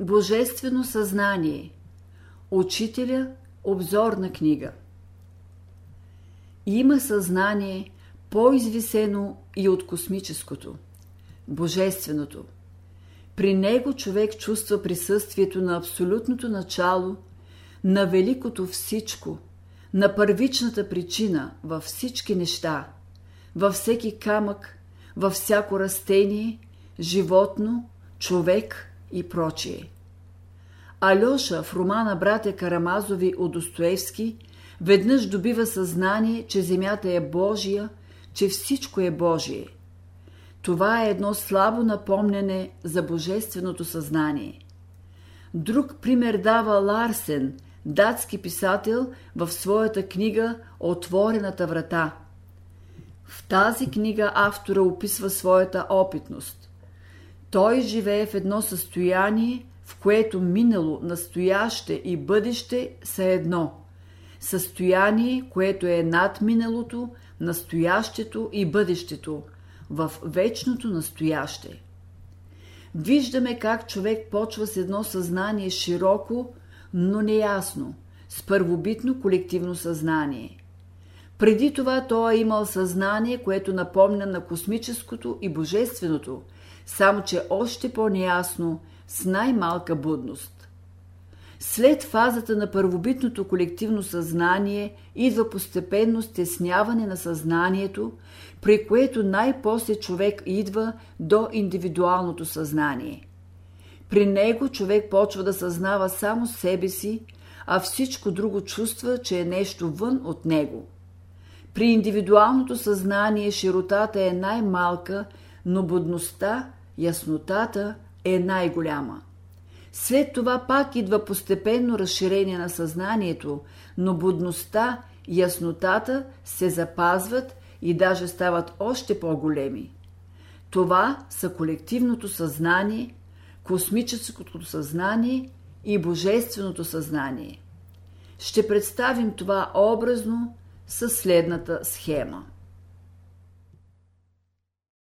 Божествено съзнание. Учителя Обзорна книга. Има съзнание по-извисено и от космическото Божественото. При него човек чувства присъствието на абсолютното начало, на великото всичко, на първичната причина във всички неща, във всеки камък, във всяко растение, животно, човек – и прочие. Алеша в романа Братя Карамазови от Достоевски веднъж добива съзнание, че земята е Божия, че всичко е Божие. Това е едно слабо напомняне за божественото съзнание. Друг пример дава Ларсен, датски писател, в своята книга Отворената врата. В тази книга автора описва своята опитност. Той живее в едно състояние, в което минало, настояще и бъдеще са едно. Състояние, което е над миналото, настоящето и бъдещето, в вечното настояще. Виждаме как човек почва с едно съзнание широко, но неясно, с първобитно колективно съзнание. Преди това той е имал съзнание, което напомня на космическото и божественото – само че още по-неясно, с най-малка будност. След фазата на първобитното колективно съзнание идва постепенно стесняване на съзнанието, при което най-после човек идва до индивидуалното съзнание. При него човек почва да съзнава само себе си, а всичко друго чувства, че е нещо вън от него. При индивидуалното съзнание широтата е най-малка, но будността яснотата е най-голяма. След това пак идва постепенно разширение на съзнанието, но будността яснотата се запазват и даже стават още по-големи. Това са колективното съзнание, космическото съзнание и божественото съзнание. Ще представим това образно със следната схема –